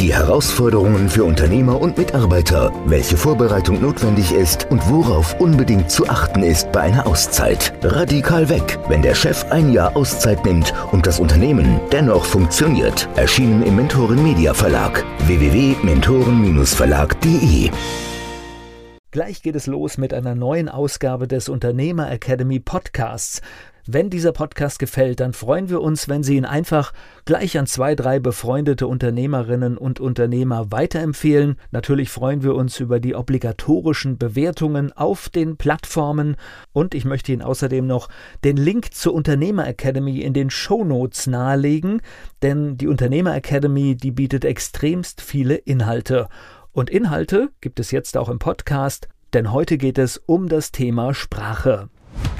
die Herausforderungen für Unternehmer und Mitarbeiter, welche Vorbereitung notwendig ist und worauf unbedingt zu achten ist bei einer Auszeit. Radikal weg, wenn der Chef ein Jahr Auszeit nimmt und das Unternehmen dennoch funktioniert. Erschienen im Mentoren Media Verlag www.mentoren-verlag.de Gleich geht es los mit einer neuen Ausgabe des Unternehmer Academy Podcasts. Wenn dieser Podcast gefällt, dann freuen wir uns, wenn Sie ihn einfach gleich an zwei, drei befreundete Unternehmerinnen und Unternehmer weiterempfehlen. Natürlich freuen wir uns über die obligatorischen Bewertungen auf den Plattformen und ich möchte Ihnen außerdem noch den Link zur Unternehmer Academy in den Show Notes nahelegen, denn die Unternehmer Academy, die bietet extremst viele Inhalte. Und Inhalte gibt es jetzt auch im Podcast, denn heute geht es um das Thema Sprache.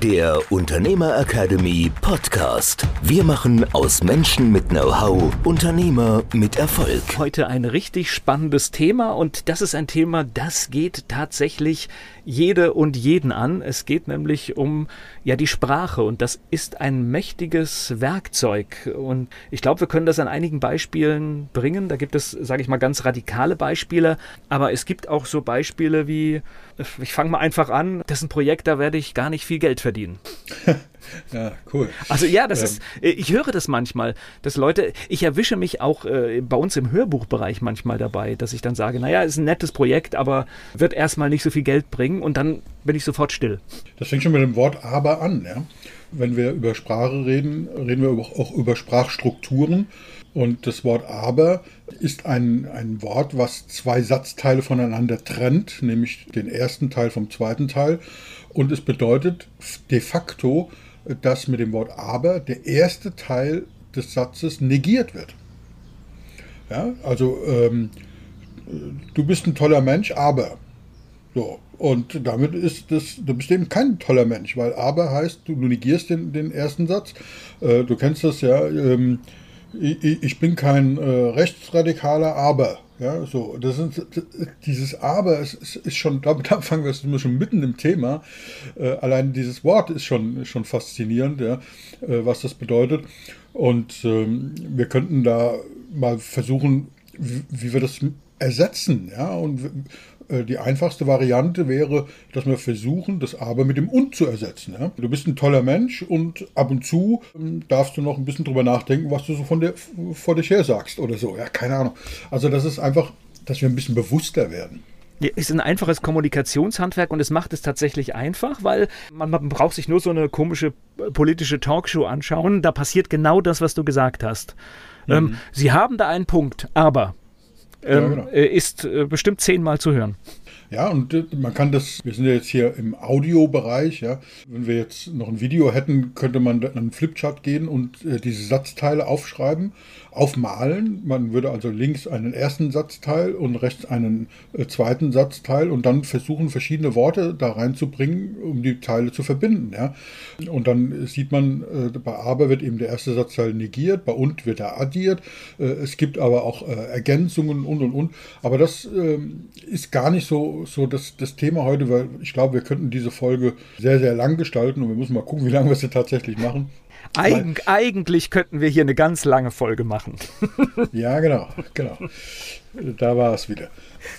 Der Unternehmer Academy Podcast. Wir machen aus Menschen mit Know-how Unternehmer mit Erfolg. Heute ein richtig spannendes Thema und das ist ein Thema, das geht tatsächlich jede und jeden an. Es geht nämlich um ja die Sprache und das ist ein mächtiges Werkzeug und ich glaube, wir können das an einigen Beispielen bringen. Da gibt es, sage ich mal, ganz radikale Beispiele, aber es gibt auch so Beispiele wie ich fange mal einfach an, das ist ein Projekt, da werde ich gar nicht viel Geld verdienen. Ja, cool. Also ja, das ähm. ist, äh, ich höre das manchmal, dass Leute, ich erwische mich auch äh, bei uns im Hörbuchbereich manchmal dabei, dass ich dann sage, naja, ist ein nettes Projekt, aber wird erstmal nicht so viel Geld bringen und dann bin ich sofort still. Das fängt schon mit dem Wort aber an, ja. Wenn wir über Sprache reden, reden wir auch über Sprachstrukturen. Und das Wort aber ist ein, ein Wort, was zwei Satzteile voneinander trennt, nämlich den ersten Teil vom zweiten Teil. Und es bedeutet de facto, dass mit dem Wort aber der erste Teil des Satzes negiert wird. Ja, also ähm, du bist ein toller Mensch, aber. So, und damit ist das, du bist eben kein toller Mensch, weil aber heißt, du, negierst den, den ersten Satz. Äh, du kennst das ja, ähm, ich, ich, bin kein äh, Rechtsradikaler, aber. Ja, so, das ist, dieses Aber ist, ist schon, damit fangen wir sind schon mitten im Thema. Äh, allein dieses Wort ist schon, schon faszinierend, ja, äh, was das bedeutet. Und ähm, wir könnten da mal versuchen, wie, wie wir das ersetzen, ja, und die einfachste Variante wäre, dass wir versuchen, das Aber mit dem Und zu ersetzen. Ja? Du bist ein toller Mensch und ab und zu ähm, darfst du noch ein bisschen drüber nachdenken, was du so von der, vor dich her sagst oder so. Ja, keine Ahnung. Also das ist einfach, dass wir ein bisschen bewusster werden. Es ist ein einfaches Kommunikationshandwerk und es macht es tatsächlich einfach, weil man, man, braucht sich nur so eine komische äh, politische Talkshow anschauen. Da passiert genau das, was du gesagt hast. Mhm. Ähm, Sie haben da einen Punkt, aber ähm, ja, genau. Äh, ist äh, bestimmt zehnmal zu hören. Ja, und äh, man kann das, wir sind ja jetzt hier im Audiobereich, ja. Wenn wir jetzt noch ein Video hätten, könnte man an einen Flipchart gehen und äh, diese Satzteile aufschreiben aufmalen. Man würde also links einen ersten Satzteil und rechts einen äh, zweiten Satzteil und dann versuchen, verschiedene Worte da reinzubringen, um die Teile zu verbinden. Ja? Und dann sieht man, äh, bei aber wird eben der erste Satzteil negiert, bei und wird er addiert. Äh, es gibt aber auch äh, Ergänzungen und und und. Aber das ähm, ist gar nicht so, so das, das Thema heute, weil ich glaube, wir könnten diese Folge sehr, sehr lang gestalten und wir müssen mal gucken, wie lange wir sie tatsächlich machen. Eig eigentlich könnten wir hier eine ganz lange Folge machen. ja, genau, genau. Da war es wieder.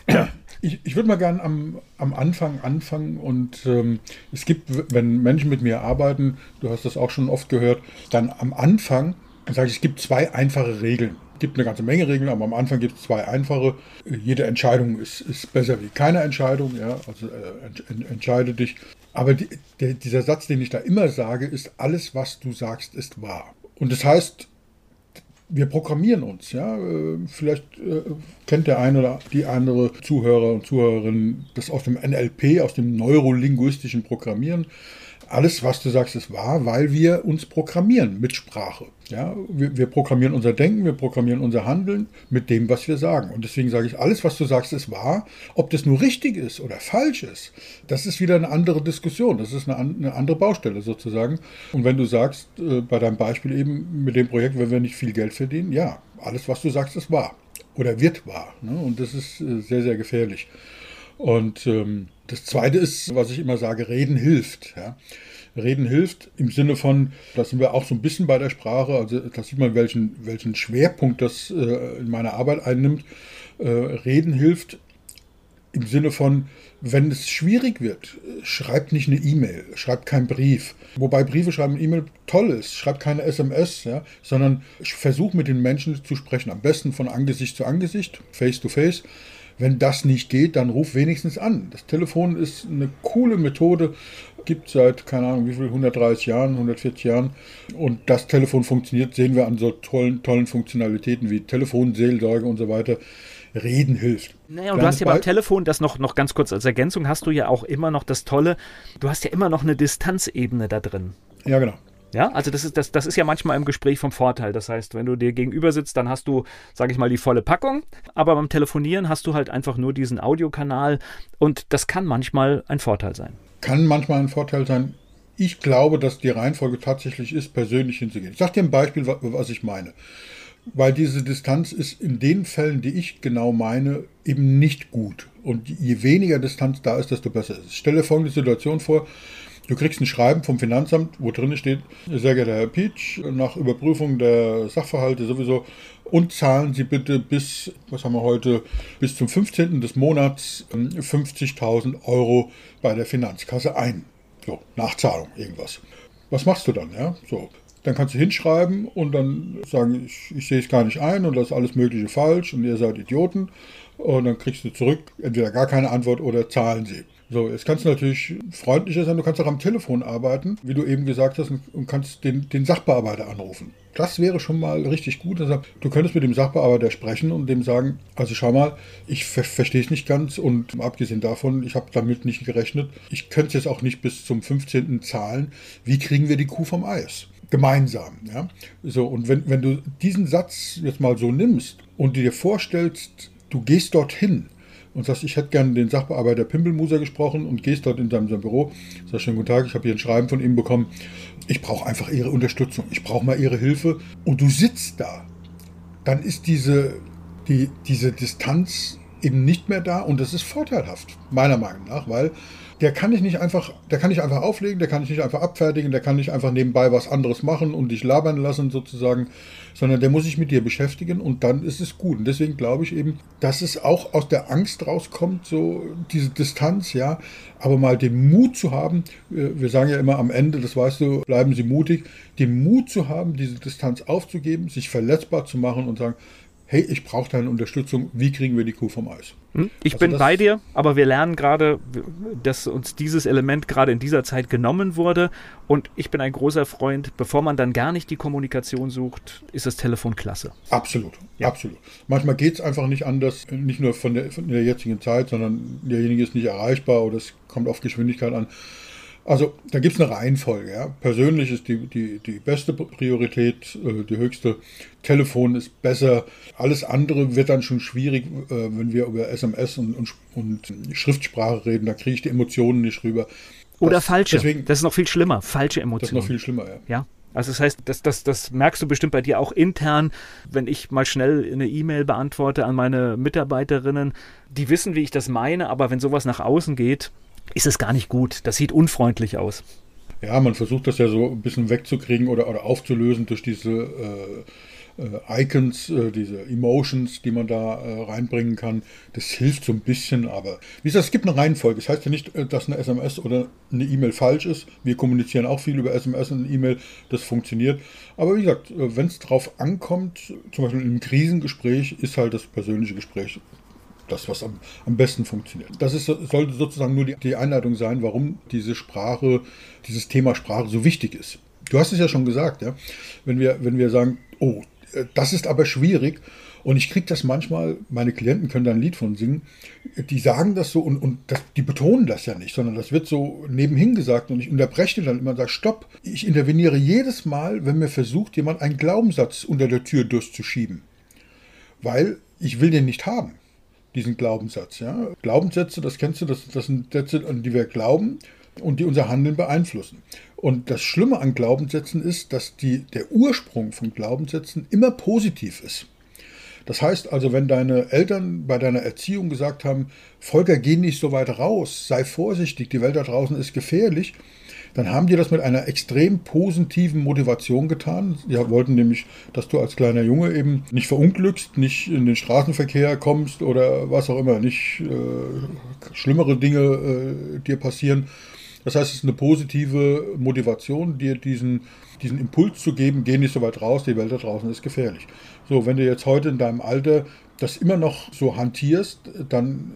Ja, ich, ich würde mal gerne am, am Anfang anfangen und ähm, es gibt, wenn Menschen mit mir arbeiten, du hast das auch schon oft gehört, dann am Anfang sage ich, es gibt zwei einfache Regeln. Gibt eine ganze Menge Regeln, aber am Anfang gibt es zwei einfache. Jede Entscheidung ist, ist besser wie keine Entscheidung. Ja? Also äh, entscheide dich aber die, der, dieser Satz, den ich da immer sage, ist, alles, was du sagst, ist wahr. Und das heißt, wir programmieren uns, ja. Äh, vielleicht äh, kennt der eine oder die andere Zuhörer und Zuhörerin das aus dem NLP, aus dem neurolinguistischen Programmieren alles, was du sagst, ist wahr, weil wir uns programmieren mit Sprache. Ja, wir, wir, programmieren unser Denken, wir programmieren unser Handeln mit dem, was wir sagen. Und deswegen sage ich, alles, was du sagst, ist wahr. Ob das nur richtig ist oder falsch ist, das ist wieder eine andere Diskussion. Das ist eine, eine andere Baustelle sozusagen. Und wenn du sagst, äh, bei deinem Beispiel eben mit dem Projekt, wenn wir nicht viel Geld verdienen, ja, alles, was du sagst, ist wahr. oder wird wahr. Ne? Und das ist äh, sehr, sehr gefährlich. Und ähm, das Zweite ist, was ich immer sage, Reden hilft. Ja? Reden hilft im Sinne von, da sind wir auch so ein bisschen bei der Sprache, also da sieht man, welchen, welchen Schwerpunkt das äh, in meiner Arbeit einnimmt. Äh, Reden hilft im Sinne von, wenn es schwierig wird, schreibt nicht eine E-Mail, schreibt keinen Brief. Wobei Briefe schreiben, E-Mail toll ist, schreibt keine SMS, ja, sondern versucht mit den Menschen zu sprechen. Am besten von Angesicht zu Angesicht, face to face. Wenn das nicht geht, dann ruf wenigstens an. Das Telefon ist eine coole Methode, gibt seit, keine Ahnung, wie viel, 130 Jahren, 140 Jahren. Und das Telefon funktioniert, sehen wir an so tollen, tollen Funktionalitäten wie Telefonseelsorge und so weiter. Reden hilft. Naja, und du hast ja beim Telefon, das noch, noch ganz kurz als Ergänzung, hast du ja auch immer noch das Tolle, du hast ja immer noch eine Distanzebene da drin. Ja, genau. Ja, also das ist, das, das ist ja manchmal im Gespräch vom Vorteil. Das heißt, wenn du dir gegenüber sitzt, dann hast du, sage ich mal, die volle Packung. Aber beim Telefonieren hast du halt einfach nur diesen Audiokanal und das kann manchmal ein Vorteil sein. Kann manchmal ein Vorteil sein. Ich glaube, dass die Reihenfolge tatsächlich ist, persönlich hinzugehen. Ich sage dir ein Beispiel, was ich meine weil diese Distanz ist in den Fällen, die ich genau meine, eben nicht gut. Und je weniger Distanz da ist, desto besser ist es. Stelle folgende Situation vor. Du kriegst ein Schreiben vom Finanzamt, wo drin steht, sehr geehrter Herr Peach, nach Überprüfung der Sachverhalte sowieso und zahlen Sie bitte bis, was haben wir heute, bis zum 15. des Monats 50.000 ähm, Euro bei der Finanzkasse ein. So, Nachzahlung, irgendwas. Was machst du dann? Ja? So, dann kannst du hinschreiben und dann sagen, ich, ich sehe es gar nicht ein und das ist alles Mögliche falsch und ihr seid Idioten. Und dann kriegst du zurück entweder gar keine Antwort oder zahlen sie. So, jetzt kannst du natürlich freundlicher sein, du kannst auch am Telefon arbeiten, wie du eben gesagt hast, und kannst den, den Sachbearbeiter anrufen. Das wäre schon mal richtig gut. Also, du könntest mit dem Sachbearbeiter sprechen und dem sagen, also schau mal, ich ver verstehe es nicht ganz und abgesehen davon, ich habe damit nicht gerechnet. Ich könnte es jetzt auch nicht bis zum 15. zahlen. Wie kriegen wir die Kuh vom Eis? gemeinsam. Ja? So, und wenn, wenn du diesen Satz jetzt mal so nimmst und dir vorstellst, du gehst dorthin und sagst, ich hätte gerne den Sachbearbeiter Pimpelmuser gesprochen und gehst dort in seinem, seinem Büro, sagst, schönen guten Tag, ich habe hier ein Schreiben von ihm bekommen, ich brauche einfach Ihre Unterstützung, ich brauche mal Ihre Hilfe. Und du sitzt da, dann ist diese, die, diese Distanz eben nicht mehr da. Und das ist vorteilhaft, meiner Meinung nach, weil der kann ich nicht einfach, der kann ich einfach auflegen, der kann ich nicht einfach abfertigen, der kann nicht einfach nebenbei was anderes machen und dich labern lassen sozusagen, sondern der muss sich mit dir beschäftigen und dann ist es gut. Und deswegen glaube ich eben, dass es auch aus der Angst rauskommt, so diese Distanz, ja, aber mal den Mut zu haben, wir sagen ja immer am Ende, das weißt du, bleiben Sie mutig, den Mut zu haben, diese Distanz aufzugeben, sich verletzbar zu machen und sagen, hey, ich brauche deine Unterstützung, wie kriegen wir die Kuh vom Eis? Hm? Ich also bin bei dir, aber wir lernen gerade, dass uns dieses Element gerade in dieser Zeit genommen wurde. Und ich bin ein großer Freund, bevor man dann gar nicht die Kommunikation sucht, ist das Telefon klasse. Absolut, ja. absolut. Manchmal geht es einfach nicht anders, nicht nur von der, von der jetzigen Zeit, sondern derjenige ist nicht erreichbar oder es kommt auf Geschwindigkeit an. Also da gibt es eine Reihenfolge. Ja. Persönlich ist die, die, die beste Priorität, äh, die höchste. Telefon ist besser. Alles andere wird dann schon schwierig, äh, wenn wir über SMS und, und, und Schriftsprache reden. Da kriege ich die Emotionen nicht rüber. Oder das, falsche. Deswegen, das ist noch viel schlimmer. Falsche Emotionen. Das ist noch viel schlimmer, ja. Ja. Also das heißt, das, das, das merkst du bestimmt bei dir auch intern, wenn ich mal schnell eine E-Mail beantworte an meine Mitarbeiterinnen. Die wissen, wie ich das meine, aber wenn sowas nach außen geht, ist es gar nicht gut. Das sieht unfreundlich aus. Ja, man versucht das ja so ein bisschen wegzukriegen oder, oder aufzulösen durch diese äh, äh, Icons, äh, diese Emotions, die man da äh, reinbringen kann. Das hilft so ein bisschen, aber wie gesagt, es gibt eine Reihenfolge. Das heißt ja nicht, äh, dass eine SMS oder eine E-Mail falsch ist. Wir kommunizieren auch viel über SMS und E-Mail, das funktioniert. Aber wie gesagt, äh, wenn es drauf ankommt, zum Beispiel im Krisengespräch, ist halt das persönliche Gespräch das, was am, am besten funktioniert. Das ist, sollte sozusagen nur die, die Einleitung sein, warum diese Sprache, dieses Thema Sprache so wichtig ist. Du hast es ja schon gesagt, ja. Wenn wir, wenn wir sagen, oh, das ist aber schwierig, und ich kriege das manchmal, meine Klienten können da ein Lied von singen, die sagen das so und, und das, die betonen das ja nicht, sondern das wird so nebenhin gesagt und ich unterbreche dann immer und sage, stopp, ich interveniere jedes Mal, wenn mir versucht, jemand einen Glaubenssatz unter der Tür durchzuschieben. Weil ich will den nicht haben diesen Glaubenssatz. Ja? Glaubenssätze, das kennst du, das, das sind Sätze, an die wir glauben und die unser Handeln beeinflussen. Und das Schlimme an Glaubenssätzen ist, dass die, der Ursprung von Glaubenssätzen immer positiv ist. Das heißt also, wenn deine Eltern bei deiner Erziehung gesagt haben, Volker, geh nicht so weit raus, sei vorsichtig, die Welt da draußen ist gefährlich, dann haben die das mit einer extrem positiven Motivation getan. Die wollten nämlich, dass du als kleiner Junge eben nicht verunglückst, nicht in den Straßenverkehr kommst oder was auch immer, nicht äh, schlimmere Dinge äh, dir passieren. Das heißt, es ist eine positive Motivation, dir diesen, diesen Impuls zu geben, geh nicht so weit raus, die Welt da draußen ist gefährlich. So, wenn du jetzt heute in deinem Alter das immer noch so hantierst, dann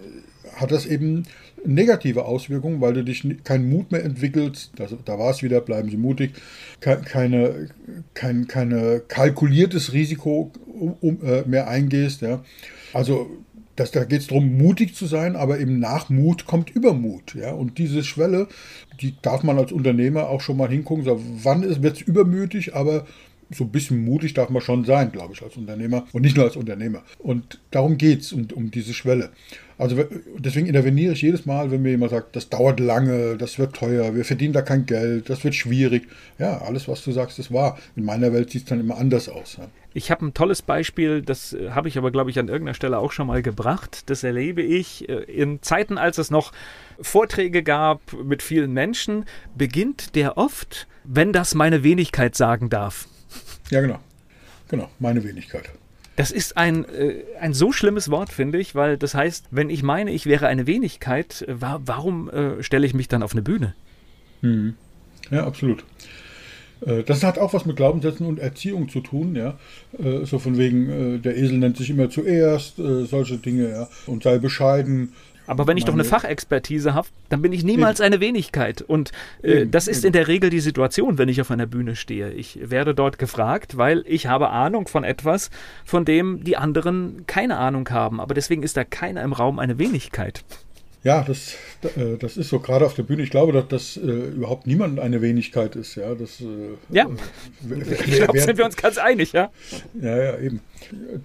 hat das eben negative Auswirkungen, weil du dich keinen Mut mehr entwickelst. Also, da war es wieder, bleiben Sie mutig. Keine, kein keine kalkuliertes Risiko um, um, äh, mehr eingehst. Ja. Also das, da geht es darum, mutig zu sein, aber eben nach Mut kommt Übermut. Ja? Und diese Schwelle, die darf man als Unternehmer auch schon mal hingucken. So, wann wird es übermütig, aber so ein bisschen mutig darf man schon sein, glaube ich, als Unternehmer und nicht nur als Unternehmer. Und darum geht es, um, um diese Schwelle. Also deswegen interveniere ich jedes Mal, wenn mir jemand sagt, das dauert lange, das wird teuer, wir verdienen da kein Geld, das wird schwierig. Ja, alles, was du sagst, ist wahr. In meiner Welt sieht es dann immer anders aus. Ja. Ich habe ein tolles Beispiel, das äh, habe ich aber, glaube ich, an irgendeiner Stelle auch schon mal gebracht. Das erlebe ich äh, in Zeiten, als es noch Vorträge gab mit vielen Menschen, beginnt der oft, wenn das meine Wenigkeit sagen darf. Ja, genau. Genau, meine Wenigkeit. Das ist ein, äh, ein so schlimmes Wort, finde ich, weil das heißt, wenn ich meine, ich wäre eine Wenigkeit, äh, wa warum äh, stelle ich mich dann auf eine Bühne? Hm. Ja, absolut. Äh, das hat auch was mit Glaubenssätzen und Erziehung zu tun, ja. Äh, so von wegen, der Esel nennt sich immer zuerst, solche Dinge, ja. Und sei bescheiden, aber wenn ich doch eine Fachexpertise habe, dann bin ich niemals eine Wenigkeit. Und äh, das ist in der Regel die Situation, wenn ich auf einer Bühne stehe. Ich werde dort gefragt, weil ich habe Ahnung von etwas, von dem die anderen keine Ahnung haben. Aber deswegen ist da keiner im Raum eine Wenigkeit. Ja, das, äh, das ist so gerade auf der Bühne. Ich glaube, dass das äh, überhaupt niemand eine Wenigkeit ist. Ja, das, äh, ja. ich glaube, sind wir uns ganz einig, ja. Ja, ja, eben.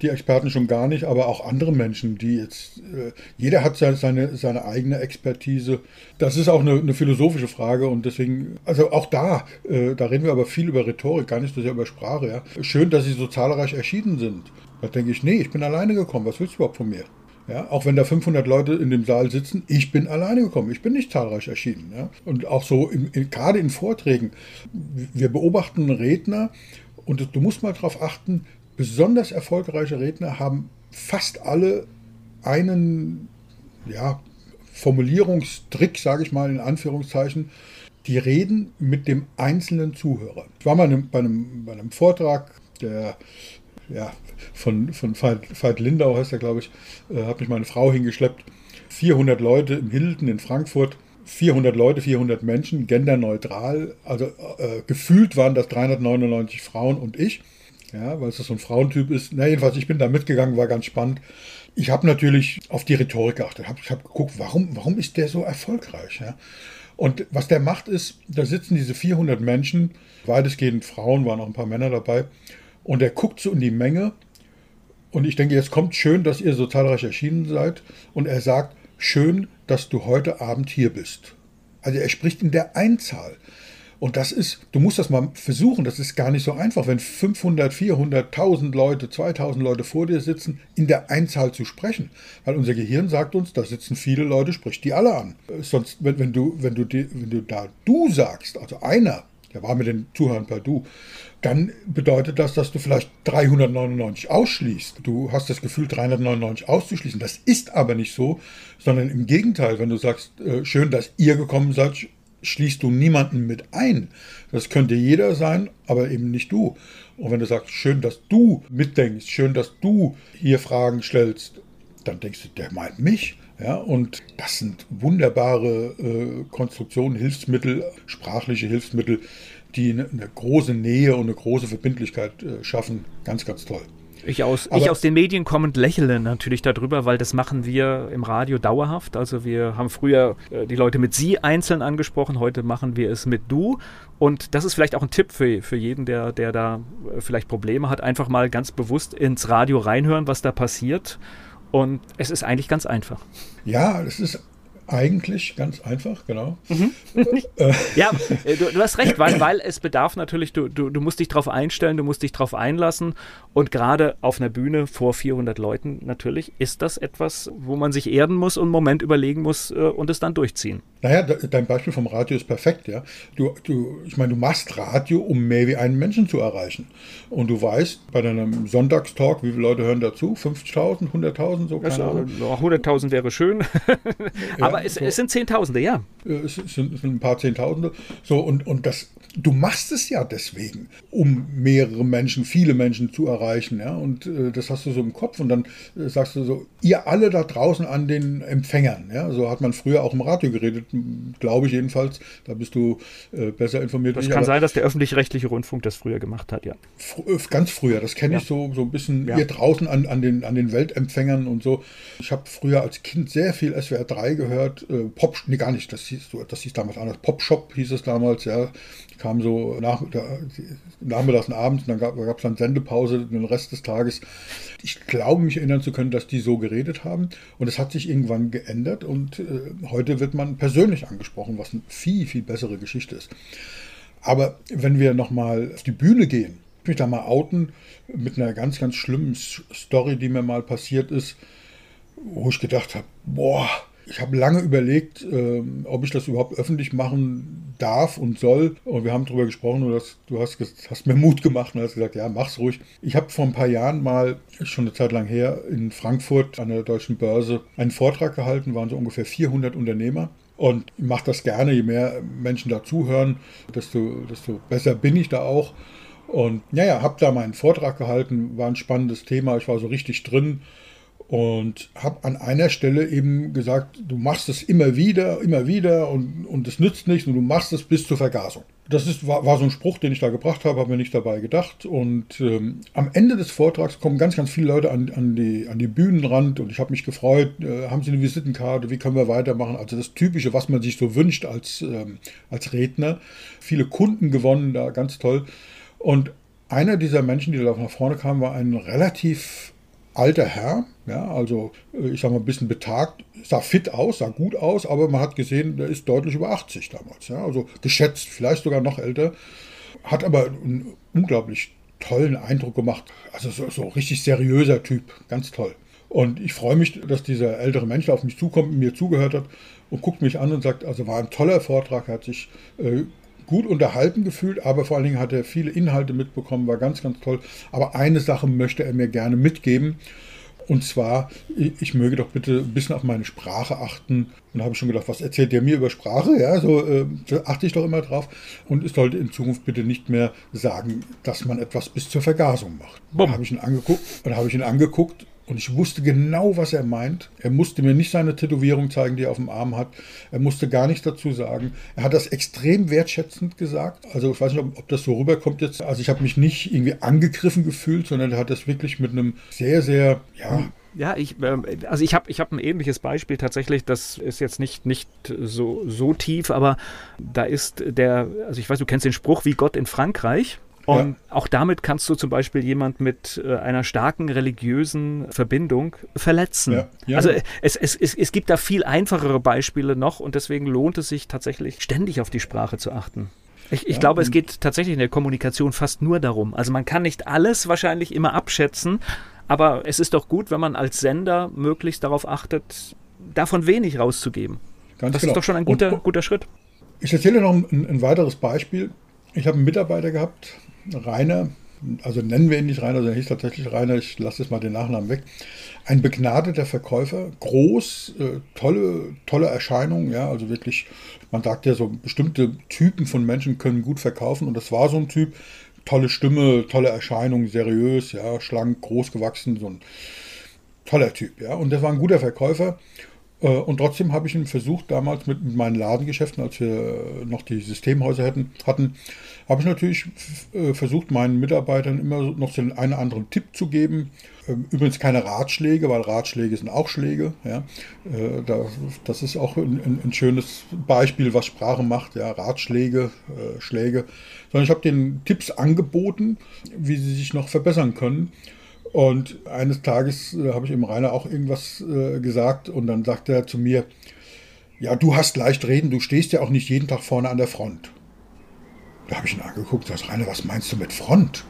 Die Experten schon gar nicht, aber auch andere Menschen, die jetzt, äh, jeder hat seine, seine eigene Expertise. Das ist auch eine, eine philosophische Frage und deswegen, also auch da, äh, da reden wir aber viel über Rhetorik, gar nicht so sehr über Sprache. Ja. Schön, dass sie so zahlreich erschienen sind. Da denke ich, nee, ich bin alleine gekommen. Was willst du überhaupt von mir? Ja, auch wenn da 500 Leute in dem Saal sitzen, ich bin alleine gekommen, ich bin nicht zahlreich erschienen. Ja. Und auch so, in, in, gerade in Vorträgen, wir beobachten Redner und du musst mal darauf achten, besonders erfolgreiche Redner haben fast alle einen ja, Formulierungstrick, sage ich mal in Anführungszeichen, die reden mit dem einzelnen Zuhörer. Ich war mal bei einem, bei einem Vortrag, der ja, von, von Veit, Veit Lindau heißt er, glaube ich, äh, hat mich meine Frau hingeschleppt. 400 Leute im Hilton in Frankfurt. 400 Leute, 400 Menschen, genderneutral. Also äh, gefühlt waren das 399 Frauen und ich. Ja, weil es so ein Frauentyp ist. Na, jedenfalls, ich bin da mitgegangen, war ganz spannend. Ich habe natürlich auf die Rhetorik geachtet. Ich habe geguckt, warum, warum ist der so erfolgreich? Ja? Und was der macht ist, da sitzen diese 400 Menschen, weitestgehend Frauen, waren auch ein paar Männer dabei. Und er guckt so in die Menge und ich denke, jetzt kommt schön, dass ihr so zahlreich erschienen seid. Und er sagt, schön, dass du heute Abend hier bist. Also er spricht in der Einzahl. Und das ist, du musst das mal versuchen, das ist gar nicht so einfach, wenn 500, 400, 1000 Leute, 2000 Leute vor dir sitzen, in der Einzahl zu sprechen. Weil unser Gehirn sagt uns, da sitzen viele Leute, sprich die alle an. Sonst, wenn, wenn, du, wenn, du, wenn du da du sagst, also einer, der war mit den Zuhörern per Du, dann bedeutet das, dass du vielleicht 399 ausschließt. Du hast das Gefühl, 399 auszuschließen. Das ist aber nicht so, sondern im Gegenteil, wenn du sagst, äh, schön, dass ihr gekommen seid, schließt du niemanden mit ein. Das könnte jeder sein, aber eben nicht du. Und wenn du sagst, schön, dass du mitdenkst, schön, dass du hier Fragen stellst, dann denkst du, der meint mich. Ja, und das sind wunderbare äh, Konstruktionen, Hilfsmittel, sprachliche Hilfsmittel, die eine, eine große Nähe und eine große Verbindlichkeit äh, schaffen. Ganz, ganz toll. Ich aus, ich aus den Medien kommend lächle natürlich darüber, weil das machen wir im Radio dauerhaft. Also wir haben früher äh, die Leute mit Sie einzeln angesprochen, heute machen wir es mit Du. Und das ist vielleicht auch ein Tipp für, für jeden, der, der da äh, vielleicht Probleme hat, einfach mal ganz bewusst ins Radio reinhören, was da passiert. Und es ist eigentlich ganz einfach. Ja, es ist Eigentlich ganz einfach, genau. Mhm. ja, äh, du, du, hast recht, weil, weil es bedarf natürlich, du, du, du musst dich darauf einstellen, du musst dich darauf einlassen. Und gerade auf einer Bühne vor 400 Leuten natürlich ist das etwas, wo man sich erden muss und einen Moment überlegen muss äh, und es dann durchziehen. Naja, dein Beispiel vom Radio ist perfekt, ja. Du, du, ich meine, du machst Radio, um mehr wie einen Menschen zu erreichen. Und du weißt, bei deinem Sonntagstalk, wie viele Leute hören dazu? 50.000, 100.000, so keine also, 100.000 wäre schön. Aber aber es, so. es sind Zehntausende, ja. Es sind, es sind ein paar Zehntausende. So, und, und das, du machst es ja deswegen, um mehrere Menschen, viele Menschen zu erreichen. Ja? Und äh, das hast du so im Kopf. Und dann äh, sagst du so, ihr alle da draußen an den Empfängern. Ja? So hat man früher auch im Radio geredet, glaube ich jedenfalls. Da bist du äh, besser informiert. Das kann sein, dass der öffentlich-rechtliche Rundfunk das früher gemacht hat, ja. Fr äh, ganz früher, das kenne ja. ich so, so ein bisschen ja. ihr draußen an, an, den, an den Weltempfängern und so. Ich habe früher als Kind sehr viel SWR 3 gehört. Äh, Pop, nee, gar nicht, das hieß, das hieß damals anders. Pop Shop hieß es damals, ja kam so nach, nachmittags und abends und dann gab es dann Sendepause den Rest des Tages. Ich glaube, mich erinnern zu können, dass die so geredet haben und es hat sich irgendwann geändert und äh, heute wird man persönlich angesprochen, was eine viel, viel bessere Geschichte ist. Aber wenn wir nochmal auf die Bühne gehen, ich mich da mal outen mit einer ganz, ganz schlimmen Story, die mir mal passiert ist, wo ich gedacht habe, boah, ich habe lange überlegt, äh, ob ich das überhaupt öffentlich machen darf und soll. Und wir haben darüber gesprochen und das, du hast, hast, mir Mut gemacht und hast gesagt, ja, mach's ruhig. Ich habe vor ein paar Jahren mal, schon eine Zeit lang her, in Frankfurt an der deutschen Börse einen Vortrag gehalten, waren so ungefähr 400 Unternehmer. Und ich mache das gerne, je mehr Menschen dazuhören, desto, desto besser bin ich da auch. Und naja, habe da meinen Vortrag gehalten, war ein spannendes Thema, ich war so richtig drin und habe an einer Stelle eben gesagt, du machst es immer wieder, immer wieder und, und es nützt nichts und du machst es bis zur Vergasung. Das ist, war, war so ein Spruch, den ich da gebracht habe, habe mir nicht dabei gedacht. Und ähm, am Ende des Vortrags kommen ganz, ganz viele Leute an, an, die, an die Bühnenrand und ich habe mich gefreut, äh, haben Sie eine Visitenkarte, wie können wir weitermachen? Also das Typische, was man sich so wünscht als, ähm, als Redner. Viele Kunden gewonnen da, ganz toll. Und einer dieser Menschen, die da nach vorne kamen, war ein relativ alter Herr, ja, also äh, ich sage mal ein bisschen betagt, sah fit aus, sah gut aus, aber man hat gesehen, der ist deutlich über 80 damals, ja, also geschätzt, vielleicht sogar noch älter, hat aber einen unglaublich tollen Eindruck gemacht, also so, so richtig seriöser Typ, ganz toll. Und ich freue mich, dass dieser ältere Mensch auf mich zukommt, mir zugehört hat und guckt mich an und sagt, also war ein toller Vortrag, hat sich äh, gut unterhalten gefühlt, aber vor allen Dingen hat er viele Inhalte mitbekommen, war ganz, ganz toll. Aber eine Sache möchte er mir gerne mitgeben. Und zwar, ich möge doch bitte ein bisschen auf meine Sprache achten. Und habe ich schon gedacht, was erzählt der mir über Sprache? Ja, so äh, achte ich doch immer drauf. Und es sollte in Zukunft bitte nicht mehr sagen, dass man etwas bis zur Vergasung macht. Da habe ich ihn angeguckt, dann habe ich ihn angeguckt und ich wusste genau, was er meint. Er musste mir nicht seine Tätowierung zeigen, die er auf dem Arm hat. Er musste gar nichts dazu sagen. Er hat das extrem wertschätzend gesagt. Also ich weiß nicht, ob, ob das so rüberkommt jetzt. Also ich habe mich nicht irgendwie angegriffen gefühlt, sondern er hat das wirklich mit einem sehr, sehr, ja, ja, ich, ähm, also ich habe ich hab ein ähnliches Beispiel tatsächlich, das ist jetzt nicht, nicht so, so tief, aber da ist der, also ich weiß, du kennst den Spruch wie Gott in Frankreich. Und ja. auch damit kannst du zum Beispiel jemand mit äh, einer starken religiösen Verbindung verletzen. Ja. Ja. Also es, es, es, es gibt da viel einfachere Beispiele noch und deswegen lohnt es sich tatsächlich ständig auf die Sprache zu achten. Ich, ich glaube, es geht tatsächlich in der Kommunikation fast nur darum. Also man kann nicht alles wahrscheinlich immer abschätzen, aber es ist doch gut, wenn man als Sender möglichst darauf achtet, davon wenig rauszugeben. Ganz das genau. ist doch schon ein guter, und, guter Schritt. Ich erzähle noch ein, ein weiteres Beispiel. Ich habe einen Mitarbeiter gehabt, Rainer, also nennen wir ihn nicht Rainer, sondern er hieß tatsächlich Rainer, ich lasse jetzt mal den Nachnamen weg. Ein begnadeter Verkäufer, groß, äh, tolle, tolle Erscheinung, ja, also wirklich, man sagt ja so, bestimmte Typen von Menschen können gut verkaufen und das war so ein Typ, tolle Stimme, tolle Erscheinung, seriös, ja, schlank, groß gewachsen, so ein toller Typ, ja, und das war ein guter Verkäufer und trotzdem habe ich ihn versucht, damals mit meinen Ladengeschäften, als wir noch die Systemhäuser hatten, hatten habe ich natürlich äh, versucht, meinen Mitarbeitern immer noch so einen anderen Tipp zu geben. Ähm, übrigens keine Ratschläge, weil Ratschläge sind auch Schläge. Ja. Äh, das ist auch ein, ein schönes Beispiel, was Sprache macht. Ja. Ratschläge, Schläge. Sondern ich habe den Tipps angeboten, wie sie sich noch verbessern können. Und eines Tages äh, habe ich ihm Rainer auch irgendwas äh, gesagt und dann sagte er zu mir, ja, du hast leicht reden, du stehst ja auch nicht jeden Tag vorne an der Front. Da habe ich ihn angeguckt, das Rainer, was meinst du mit Front?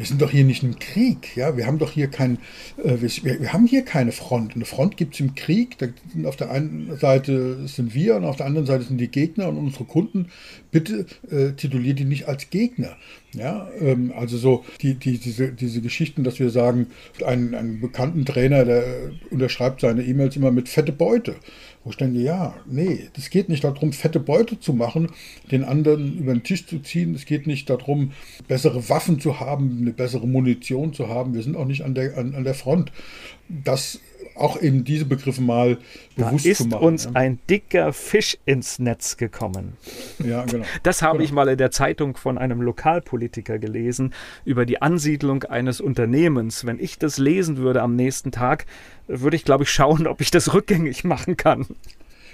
Wir sind doch hier nicht im Krieg, ja, wir haben doch hier kein, äh, wir, wir, haben hier keine Front. Eine Front gibt es im Krieg, da sind auf der einen Seite sind wir und auf der anderen Seite sind die Gegner und unsere Kunden. Bitte äh, tituliert die nicht als Gegner. Ja, ähm, also so die, die, diese, diese Geschichten, dass wir sagen, ein, einen bekannten Trainer, der unterschreibt seine E-Mails immer mit fette Beute. Wo ich denke, ja, nee, es geht nicht darum, fette Beute zu machen, den anderen über den Tisch zu ziehen. Es geht nicht darum, bessere Waffen zu haben, eine bessere Munition zu haben. Wir sind auch nicht an der, an, an der Front. Das auch eben diese Begriffe mal bewusst da zu machen. ist uns ja. ein dicker Fisch ins Netz gekommen. Ja, genau. Das habe genau. ich mal in der Zeitung von einem Lokalpolitiker gelesen über die Ansiedlung eines Unternehmens. Wenn ich das lesen würde am nächsten Tag, würde ich, glaube ich, schauen, ob ich das rückgängig machen kann.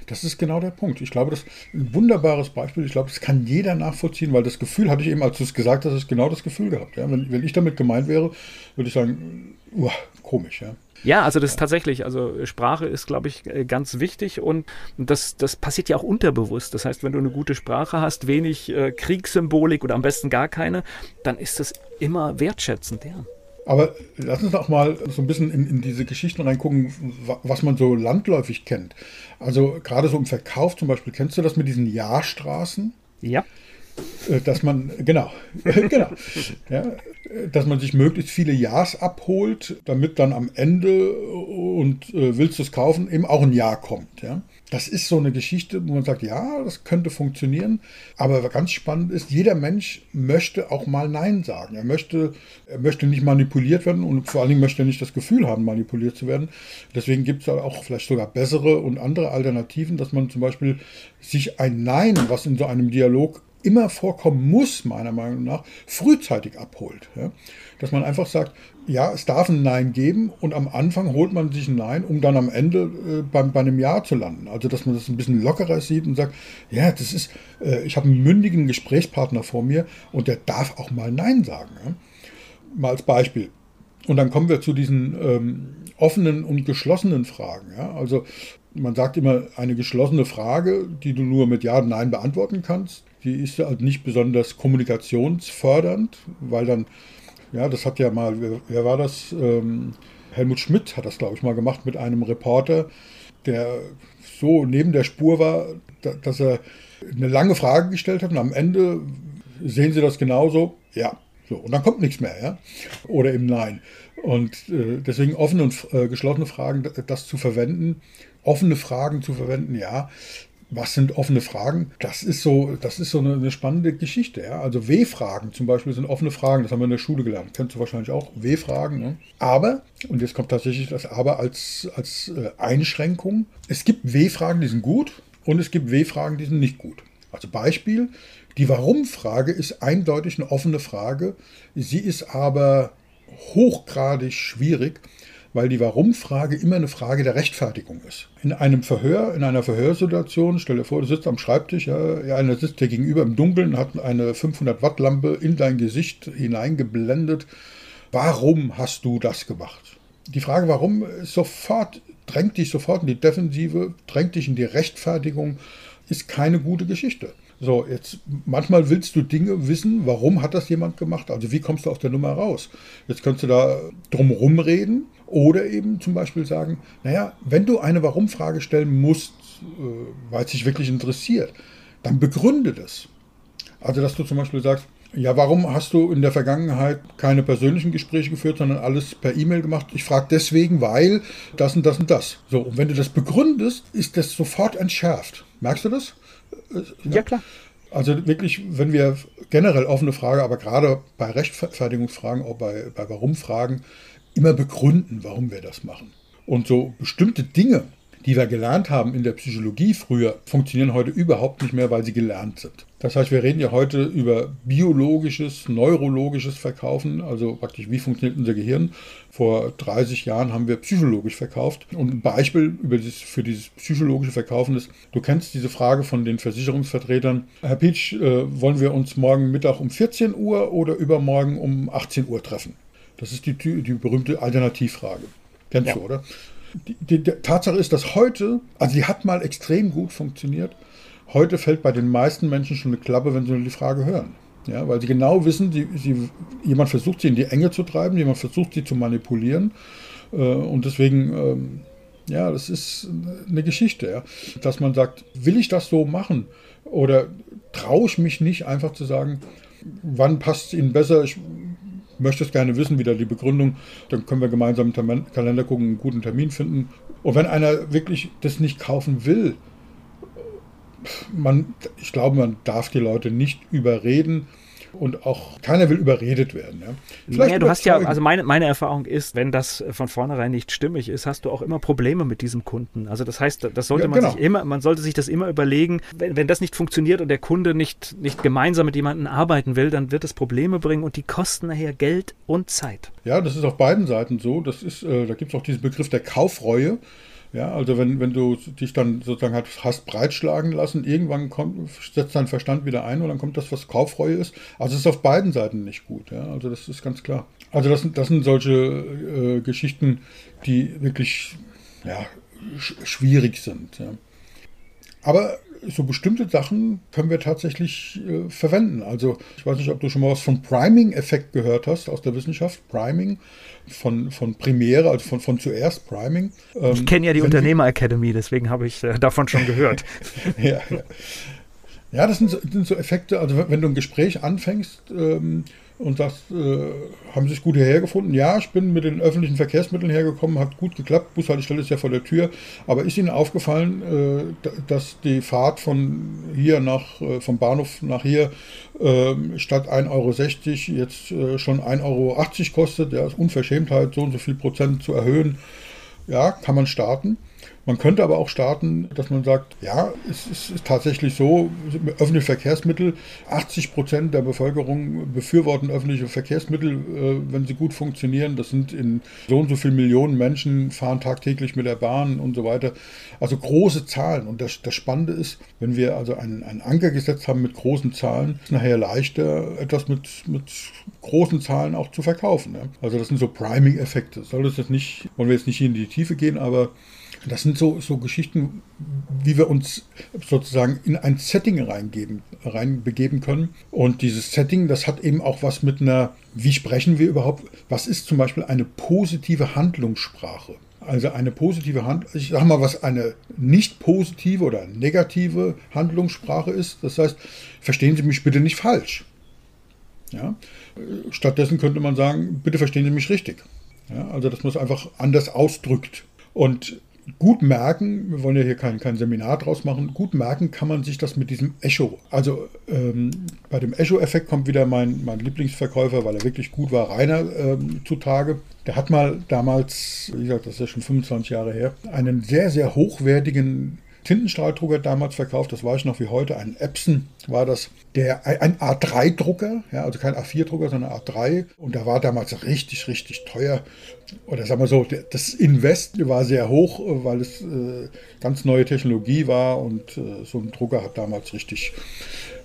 Das ist genau der Punkt. Ich glaube, das ist ein wunderbares Beispiel. Ich glaube, das kann jeder nachvollziehen, weil das Gefühl hatte ich eben, als du es gesagt hast, ist genau das Gefühl gehabt. Ja? Wenn, wenn ich damit gemeint wäre, würde ich sagen, uah, komisch. Ja? Ja, also das ist tatsächlich, also Sprache ist, glaube ich, äh, ganz wichtig und das, das passiert ja auch unterbewusst. Das heißt, wenn du eine gute Sprache hast, wenig äh, Kriegssymbolik oder am besten gar keine, dann ist das immer wertschätzend, ja. Aber lass uns doch mal so ein bisschen in, in, diese Geschichten reingucken, was man so landläufig kennt. Also gerade so im Verkauf zum Beispiel, kennst du das mit diesen Jahrstraßen? Ja. Äh, dass man, genau, genau, ja, dass man sich möglichst viele Ja's abholt, damit dann am Ende und äh, willst du es kaufen, eben auch ein Ja kommt. Ja. Das ist so eine Geschichte, wo man sagt, ja, das könnte funktionieren, aber ganz spannend ist, jeder Mensch möchte auch mal Nein sagen. Er möchte, er möchte nicht manipuliert werden und vor allen Dingen möchte er nicht das Gefühl haben, manipuliert zu werden. Deswegen gibt es auch vielleicht sogar bessere und andere Alternativen, dass man zum Beispiel sich ein Nein, was in so einem Dialog immer vorkommen muss, meiner Meinung nach, frühzeitig abholt. Ja? Dass man einfach sagt, ja, es darf ein Nein geben und am Anfang holt man sich ein Nein, um dann am Ende äh, bei, bei, einem Ja zu landen. Also, dass man das ein bisschen lockerer sieht und sagt, ja, das ist, äh, ich habe einen mündigen Gesprächspartner vor mir und der darf auch mal Nein sagen. Ja? Mal als Beispiel. Und dann kommen wir zu diesen ähm, offenen und geschlossenen Fragen. Ja? Also, man sagt immer, eine geschlossene Frage, die du nur mit Ja und Nein beantworten kannst, die ist halt nicht besonders kommunikationsfördernd, weil dann, ja, das hat ja mal, wer, wer war das? Ähm, Helmut Schmidt hat das, glaube ich, mal gemacht mit einem Reporter, der so neben der Spur war, dass er eine lange Frage gestellt hat und am Ende sehen Sie das genauso? Ja. So, und dann kommt nichts mehr, ja? Oder eben nein. Und äh, deswegen offene und äh, geschlossene Fragen, das zu verwenden, offene Fragen zu verwenden, ja, was sind offene Fragen? Das ist so, das ist so eine, eine spannende Geschichte. Ja? Also W-Fragen zum Beispiel sind offene Fragen. Das haben wir in der Schule gelernt. Kennst du wahrscheinlich auch W-Fragen. Ne? Aber, und jetzt kommt tatsächlich das Aber als, als äh, Einschränkung. Es gibt W-Fragen, die sind gut und es gibt W-Fragen, die sind nicht gut. Also Beispiel, die Warum-Frage ist eindeutig eine offene Frage. Sie ist aber hochgradig schwierig weil die Warum-Frage immer eine Frage der Rechtfertigung ist. In einem Verhör, in einer Verhörsituation, stell dir vor, du sitzt am Schreibtisch, ja, einer sitzt dir gegenüber im Dunkeln, hat eine 500-Watt-Lampe in dein Gesicht hineingeblendet. Warum hast du das gemacht? Die Frage, warum, sofort, drängt dich sofort in die Defensive, drängt dich in die Rechtfertigung, ist keine gute Geschichte. So, jetzt manchmal willst du Dinge wissen, warum hat das jemand gemacht? Also wie kommst du aus der Nummer raus? Jetzt kannst du da drum rumreden oder eben zum Beispiel sagen, naja, wenn du eine Warum-Frage stellen musst, äh, weil es dich wirklich interessiert, dann begründe das. Also dass du zum Beispiel sagst, ja, warum hast du in der Vergangenheit keine persönlichen Gespräche geführt, sondern alles per E-Mail gemacht? Ich frage deswegen, weil das und das und das. So, und wenn du das begründest, ist das sofort entschärft. Merkst du das? Ja, klar. Also wirklich, wenn wir generell offene Frage, aber gerade bei Rechtfertigungsfragen, auch bei, bei Warum-Fragen, immer begründen, warum wir das machen. Und so bestimmte Dinge, die wir gelernt haben in der Psychologie früher, funktionieren heute überhaupt nicht mehr, weil sie gelernt sind. Das heißt, wir reden ja heute über biologisches, neurologisches Verkaufen, also praktisch, wie funktioniert unser Gehirn. Vor 30 Jahren haben wir psychologisch verkauft. Und ein Beispiel dieses, für dieses psychologische Verkaufen ist, du kennst diese Frage von den Versicherungsvertretern, Herr Pietsch, äh, wollen wir uns morgen Mittag um 14 Uhr oder übermorgen um 18 Uhr treffen? Das ist die, die berühmte Alternativfrage. Kennst ja. du, oder? die, die, die Tatsache ist, dass heute, also die hat mal extrem gut funktioniert. Heute fällt bei den meisten Menschen schon eine Klappe, wenn sie nur die Frage hören. Ja, weil sie genau wissen, sie, sie, jemand versucht sie in die Enge zu treiben, jemand versucht sie zu manipulieren. Äh, und deswegen, ähm, ja, das ist eine Geschichte, ja. dass man sagt, will ich das so machen? Oder traue ich mich nicht einfach zu sagen, wann passt es Ihnen besser? Ich möchte es gerne wissen, wieder die Begründung. Dann können wir gemeinsam im Kalender gucken, einen guten Termin finden. Und wenn einer wirklich das nicht kaufen will, man, ich glaube, man darf die Leute nicht überreden und auch keiner will überredet werden. Ja. Vielleicht naja, du hast ja, also meine, meine Erfahrung ist, wenn das von vornherein nicht stimmig ist, hast du auch immer Probleme mit diesem Kunden. Also das heißt, das sollte ja, man genau. sich immer, man sollte sich das immer überlegen, wenn, wenn das nicht funktioniert und der Kunde nicht, nicht gemeinsam mit jemandem arbeiten will, dann wird es Probleme bringen und die kosten nachher Geld und Zeit. Ja, das ist auf beiden Seiten so. Das ist, äh, da gibt es auch diesen Begriff der Kaufreue. Ja, also wenn, wenn du dich dann sozusagen hast breitschlagen lassen, irgendwann kommt, setzt dein Verstand wieder ein und dann kommt das, was Kaufreue ist. Also es ist auf beiden Seiten nicht gut. Ja, also das ist ganz klar. Also das, das sind solche äh, Geschichten, die wirklich ja, sch schwierig sind. Ja. Aber so bestimmte Sachen können wir tatsächlich äh, verwenden. Also ich weiß nicht, ob du schon mal was vom Priming-Effekt gehört hast aus der Wissenschaft. Priming von, von Primäre, also von, von zuerst Priming. Ähm, ich kenne ja die Unternehmer Academy, deswegen habe ich äh, davon schon gehört. ja, ja. ja, das sind so, sind so, Effekte. Also wenn du ein Gespräch anfängst, ähm, und sagst, äh, haben Sie sich gut hierher gefunden? Ja, ich bin mit den öffentlichen Verkehrsmitteln hergekommen, hat gut geklappt, Bushaltestelle ist ja vor der Tür. Aber ist Ihnen aufgefallen, äh, dass die Fahrt von hier nach, äh, vom Bahnhof nach hier äh, statt 1,60 Euro jetzt äh, schon 1,80 Euro kostet? Ja, ist Unverschämtheit, so und so viel Prozent zu erhöhen. Ja, kann man starten. Man könnte aber auch starten, dass man sagt, ja, es ist tatsächlich so, öffentliche Verkehrsmittel, 80 Prozent der Bevölkerung befürworten öffentliche Verkehrsmittel, äh, wenn sie gut funktionieren. Das sind in so und so vielen Millionen Menschen, fahren tagtäglich mit der Bahn und so weiter. Also große Zahlen. Und das, das Spannende ist, wenn wir also einen, einen Anker gesetzt haben mit großen Zahlen, ist nachher leichter, etwas mit, mit großen Zahlen auch zu verkaufen. Ja. Also das sind so Priming-Effekte. Soll es jetzt nicht, wollen wir jetzt nicht hier in die Tiefe gehen, aber das sind so, so Geschichten, wie wir uns sozusagen in ein Setting reingeben, reinbegeben können. Und dieses Setting, das hat eben auch was mit einer, wie sprechen wir überhaupt, was ist zum Beispiel eine positive Handlungssprache? Also eine positive Hand, ich sage mal, was eine nicht positive oder negative Handlungssprache ist. Das heißt, verstehen Sie mich bitte nicht falsch. Ja? Stattdessen könnte man sagen, bitte verstehen Sie mich richtig. Ja? Also, dass man es einfach anders ausdrückt. Und gut merken, wir wollen ja hier kein, kein Seminar draus machen, gut merken kann man sich das mit diesem Echo. Also ähm, bei dem Echo-Effekt kommt wieder mein, mein Lieblingsverkäufer, weil er wirklich gut war, Rainer ähm, zutage. Der hat mal damals, wie gesagt, das ist ja schon 25 Jahre her, einen sehr, sehr hochwertigen Tintenstrahldrucker damals verkauft, das weiß ich noch wie heute, ein Epson war das, der ein A3-Drucker, ja, also kein A4-Drucker, sondern A3 und da war damals richtig, richtig teuer. Oder sagen wir so, das Invest war sehr hoch, weil es äh, ganz neue Technologie war und äh, so ein Drucker hat damals richtig,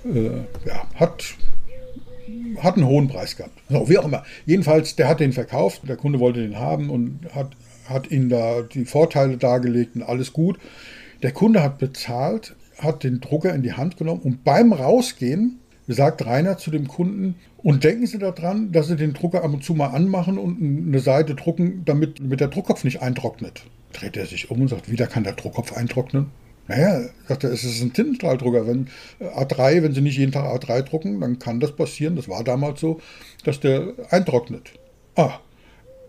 äh, ja, hat hat einen hohen Preis gehabt. So, wie auch immer. Jedenfalls, der hat den verkauft, der Kunde wollte den haben und hat, hat ihnen da die Vorteile dargelegt und alles gut. Der Kunde hat bezahlt, hat den Drucker in die Hand genommen und beim Rausgehen sagt Rainer zu dem Kunden, und denken Sie daran, dass Sie den Drucker ab und zu mal anmachen und eine Seite drucken, damit, damit der Druckkopf nicht eintrocknet. Dreht er sich um und sagt, wieder kann der Druckkopf eintrocknen? Naja, sagt er, es ist ein Tintenstrahldrucker. Wenn äh, A3, wenn Sie nicht jeden Tag A3 drucken, dann kann das passieren, das war damals so, dass der eintrocknet. Ah,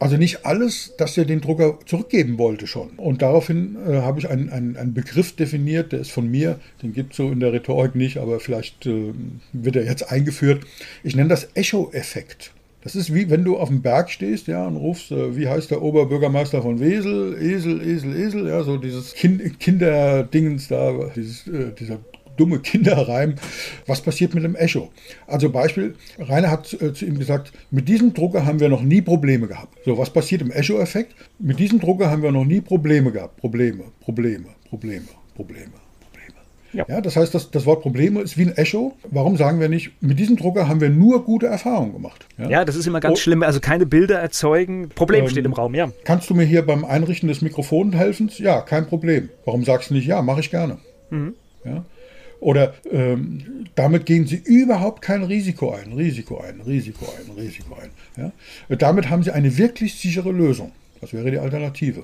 also nicht alles, dass er den Drucker zurückgeben wollte schon. Und daraufhin äh, habe ich einen, einen, einen, Begriff definiert, der ist von mir, den gibt es so in der Rhetorik nicht, aber vielleicht äh, wird er jetzt eingeführt. Ich nenne das Echo-Effekt. Das ist wie wenn du auf dem Berg stehst, ja, und rufst, äh, wie heißt der Oberbürgermeister von Wesel, Esel, Esel, Esel, ja, so dieses kind, Kinderdingens da, dieses, äh, dieser dumme Kinderreim. Was passiert mit dem Echo? Also Beispiel, Rainer hat äh, zu ihm gesagt, mit diesem Drucker haben wir noch nie Probleme gehabt. So, was passiert im Echo-Effekt? Mit diesem Drucker haben wir noch nie Probleme gehabt. Probleme, Probleme, Probleme, Probleme, Probleme. Ja. ja. das heißt, das, das Wort Probleme ist wie ein Echo. Warum sagen wir nicht, mit diesem Drucker haben wir nur gute Erfahrungen gemacht? Ja, ja das ist immer ganz oh. schlimm. Also keine Bilder erzeugen. Problem ähm, steht im Raum, ja. Kannst du mir hier beim Einrichten des Mikrofons helfen? Ja, kein Problem. Warum sagst du nicht, ja, mache ich gerne? Mhm. Ja. Oder ähm, damit gehen sie überhaupt kein Risiko ein, Risiko ein, Risiko ein, Risiko ein. Ja? Damit haben sie eine wirklich sichere Lösung. Das wäre die Alternative.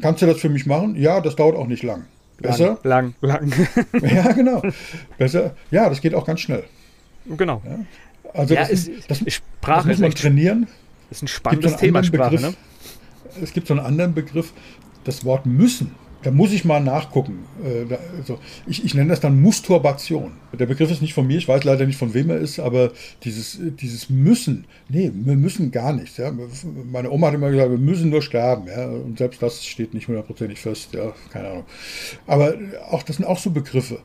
Kannst du das für mich machen? Ja, das dauert auch nicht lang. Besser? Lang, lang. lang. ja, genau. Besser. Ja, das geht auch ganz schnell. Genau. Ja? Also ja, das, ist, das, Sprache das muss man trainieren. Das ist ein spannendes Thema, Sprache. Begriff, ne? Es gibt so einen anderen Begriff, das Wort müssen da muss ich mal nachgucken. Äh, also ich, ich nenne das dann Musturbation. Der Begriff ist nicht von mir, ich weiß leider nicht von wem er ist, aber dieses, dieses Müssen, nee, wir müssen gar nichts. Ja. Meine Oma hat immer gesagt, wir müssen nur sterben. Ja. Und selbst das steht nicht hundertprozentig fest, ja, keine Ahnung. Aber auch das sind auch so Begriffe.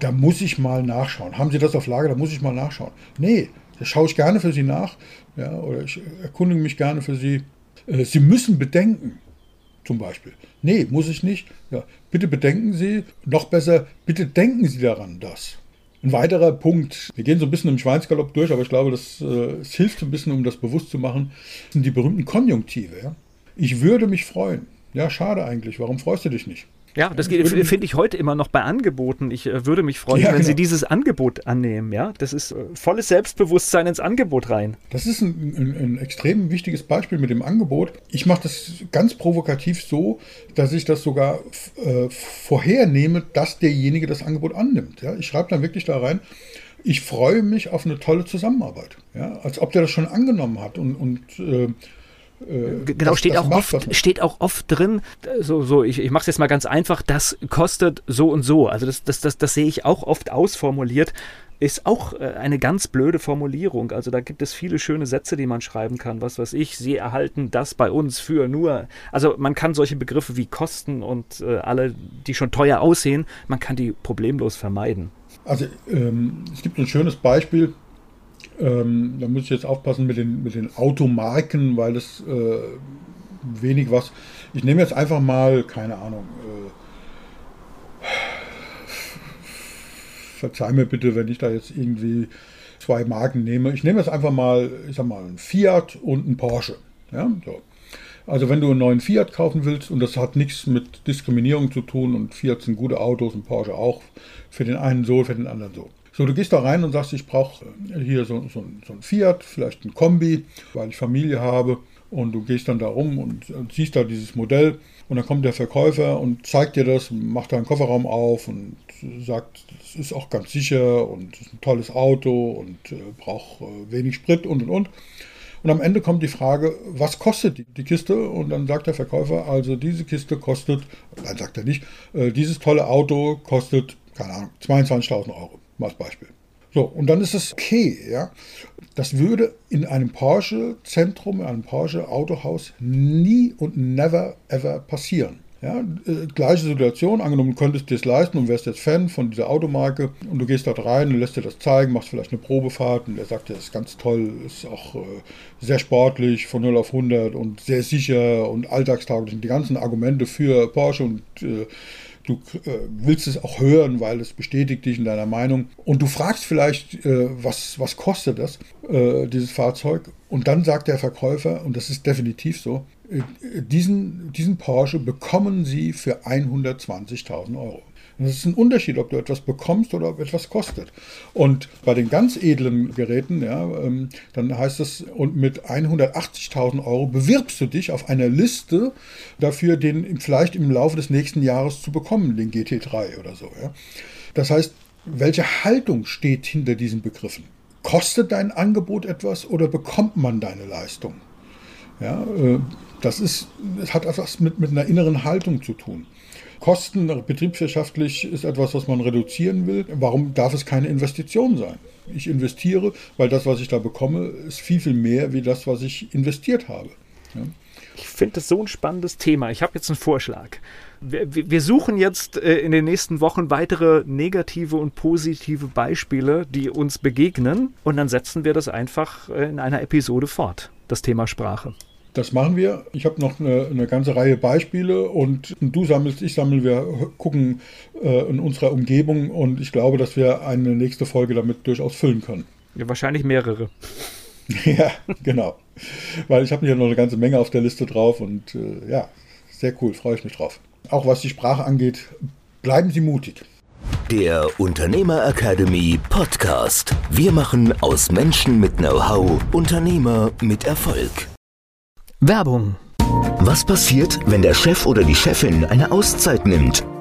Da muss ich mal nachschauen. Haben Sie das auf Lager? Da muss ich mal nachschauen. Nee, da schaue ich gerne für Sie nach. Ja, oder ich erkundige mich gerne für Sie. Äh, Sie müssen bedenken, zum Beispiel. Nee, muss ich nicht. Ja, bitte bedenken Sie, noch besser, bitte denken Sie daran, dass. Ein weiterer Punkt, wir gehen so ein bisschen im Schweinsgalopp durch, aber ich glaube, das, äh, es hilft ein bisschen, um das bewusst zu machen, sind die berühmten Konjunktive. Ja? Ich würde mich freuen. Ja, schade eigentlich. Warum freust du dich nicht? Ja, das finde ich heute immer noch bei Angeboten. Ich äh, würde mich freuen, ja, wenn genau. Sie dieses Angebot annehmen. Ja, das ist äh, volles Selbstbewusstsein ins Angebot rein. Das ist ein, ein, ein extrem wichtiges Beispiel mit dem Angebot. Ich mache das ganz provokativ so, dass ich das sogar äh, vorhernehme, dass derjenige das Angebot annimmt. Ja, ich schreibe dann wirklich da rein. Ich freue mich auf eine tolle Zusammenarbeit. Ja, als ob der das schon angenommen hat und, und äh, genau, steht, auch oft, steht auch oft drin, so, so ich, ich mache es jetzt mal ganz einfach, das kostet so und so. Also das, das, das, das sehe ich auch oft ausformuliert. Ist auch äh, eine ganz blöde Formulierung. Also da gibt es viele schöne Sätze, die man schreiben kann. Was weiß ich, sie erhalten das bei uns für nur. Also man kann solche Begriffe wie Kosten und äh, alle, die schon teuer aussehen, man kann die problemlos vermeiden. Also ähm, es gibt ein schönes Beispiel, ähm, da muss ich jetzt aufpassen mit den, mit den Automarken, weil es äh, wenig was. Ich nehme jetzt einfach mal, keine Ahnung, äh, verzeih mir bitte, wenn ich da jetzt irgendwie zwei Marken nehme. Ich nehme jetzt einfach mal, ich sag mal, ein Fiat und ein Porsche. Ja, so. Also wenn du einen neuen Fiat kaufen willst, und das hat nichts mit Diskriminierung zu tun, und Fiat sind gute Autos und Porsche auch, für den einen so, für den anderen so. So, du gehst da rein und sagst, ich brauche äh, hier so, so, so ein Fiat, vielleicht ein Kombi, weil ich Familie habe. Und du gehst dann da rum und, und siehst da dieses Modell. Und dann kommt der Verkäufer und zeigt dir das, macht da einen Kofferraum auf und sagt, das ist auch ganz sicher und ist ein tolles Auto und äh, braucht äh, wenig Sprit und und und. Und am Ende kommt die Frage, was kostet die, die, Kiste? Und dann sagt der Verkäufer, also diese Kiste kostet, nein, sagt er nicht, äh, dieses tolle Auto kostet, keine Ahnung, 22.000 Euro. Mal als Beispiel. So, und dann ist es okay, ja. Das würde in einem Porsche-Zentrum, in einem Porsche-Autohaus nie und never ever passieren. Ja, äh, gleiche Situation, angenommen, du könntest dir das leisten und wärst jetzt Fan von dieser Automarke und du gehst dort rein und lässt dir das zeigen, machst vielleicht eine Probefahrt und der sagt dir, das ist ganz toll, ist auch äh, sehr sportlich, von 0 auf 100 und sehr sicher und alltagstauglich. Und die ganzen Argumente für Porsche und äh, du äh, willst es auch hören, weil es bestätigt dich in deiner Meinung. Und du fragst vielleicht, äh, was, was kostet das, äh, dieses Fahrzeug? Und dann sagt der Verkäufer, und das ist definitiv so, äh, diesen, diesen Porsche bekommen sie für 120.000 Euro. Und es ist ein Unterschied, ob du etwas bekommst oder ob etwas kostet. Und bei den ganz edlen Geräten, ja, ähm, dann heißt es, und mit 180.000 Euro bewirbst du dich auf einer Liste dafür, den vielleicht im Laufe des nächsten Jahres zu bekommen, den GT3 oder so. Ja. Das heißt, welche Haltung steht hinter diesen Begriffen? Kostet dein Angebot etwas oder bekommt man deine Leistung? Ja, äh, das ist, das hat etwas mit, mit einer inneren Haltung zu tun. Kosten betriebswirtschaftlich ist etwas, was man reduzieren will. Warum darf es keine Investition sein? Ich investiere, weil das, was ich da bekomme, ist viel, viel mehr wie das, was ich investiert habe. Ja. Ich finde das so ein spannendes Thema. Ich habe jetzt einen Vorschlag. Wir, wir suchen jetzt äh, in den nächsten Wochen weitere negative und positive Beispiele, die uns begegnen. Und dann setzen wir das einfach äh, in einer Episode fort, das Thema Sprache. Das machen wir. Ich habe noch eine, eine, ganze Reihe Beispiele und du sammelst, ich sammle, wir gucken äh, in unserer Umgebung und ich glaube, dass wir eine nächste Folge damit durchaus füllen können. Ja, wahrscheinlich mehrere. ja, genau. Weil ich habe hier noch eine ganze Menge auf der Liste drauf und äh, ja, sehr cool, freue ich mich drauf. Auch was die Sprache angeht, bleiben Sie mutig. Der Unternehmer Academy Podcast. Wir machen aus Menschen mit Know-how Unternehmer mit Erfolg. Werbung. Was passiert, wenn der Chef oder die Chefin eine Auszeit nimmt?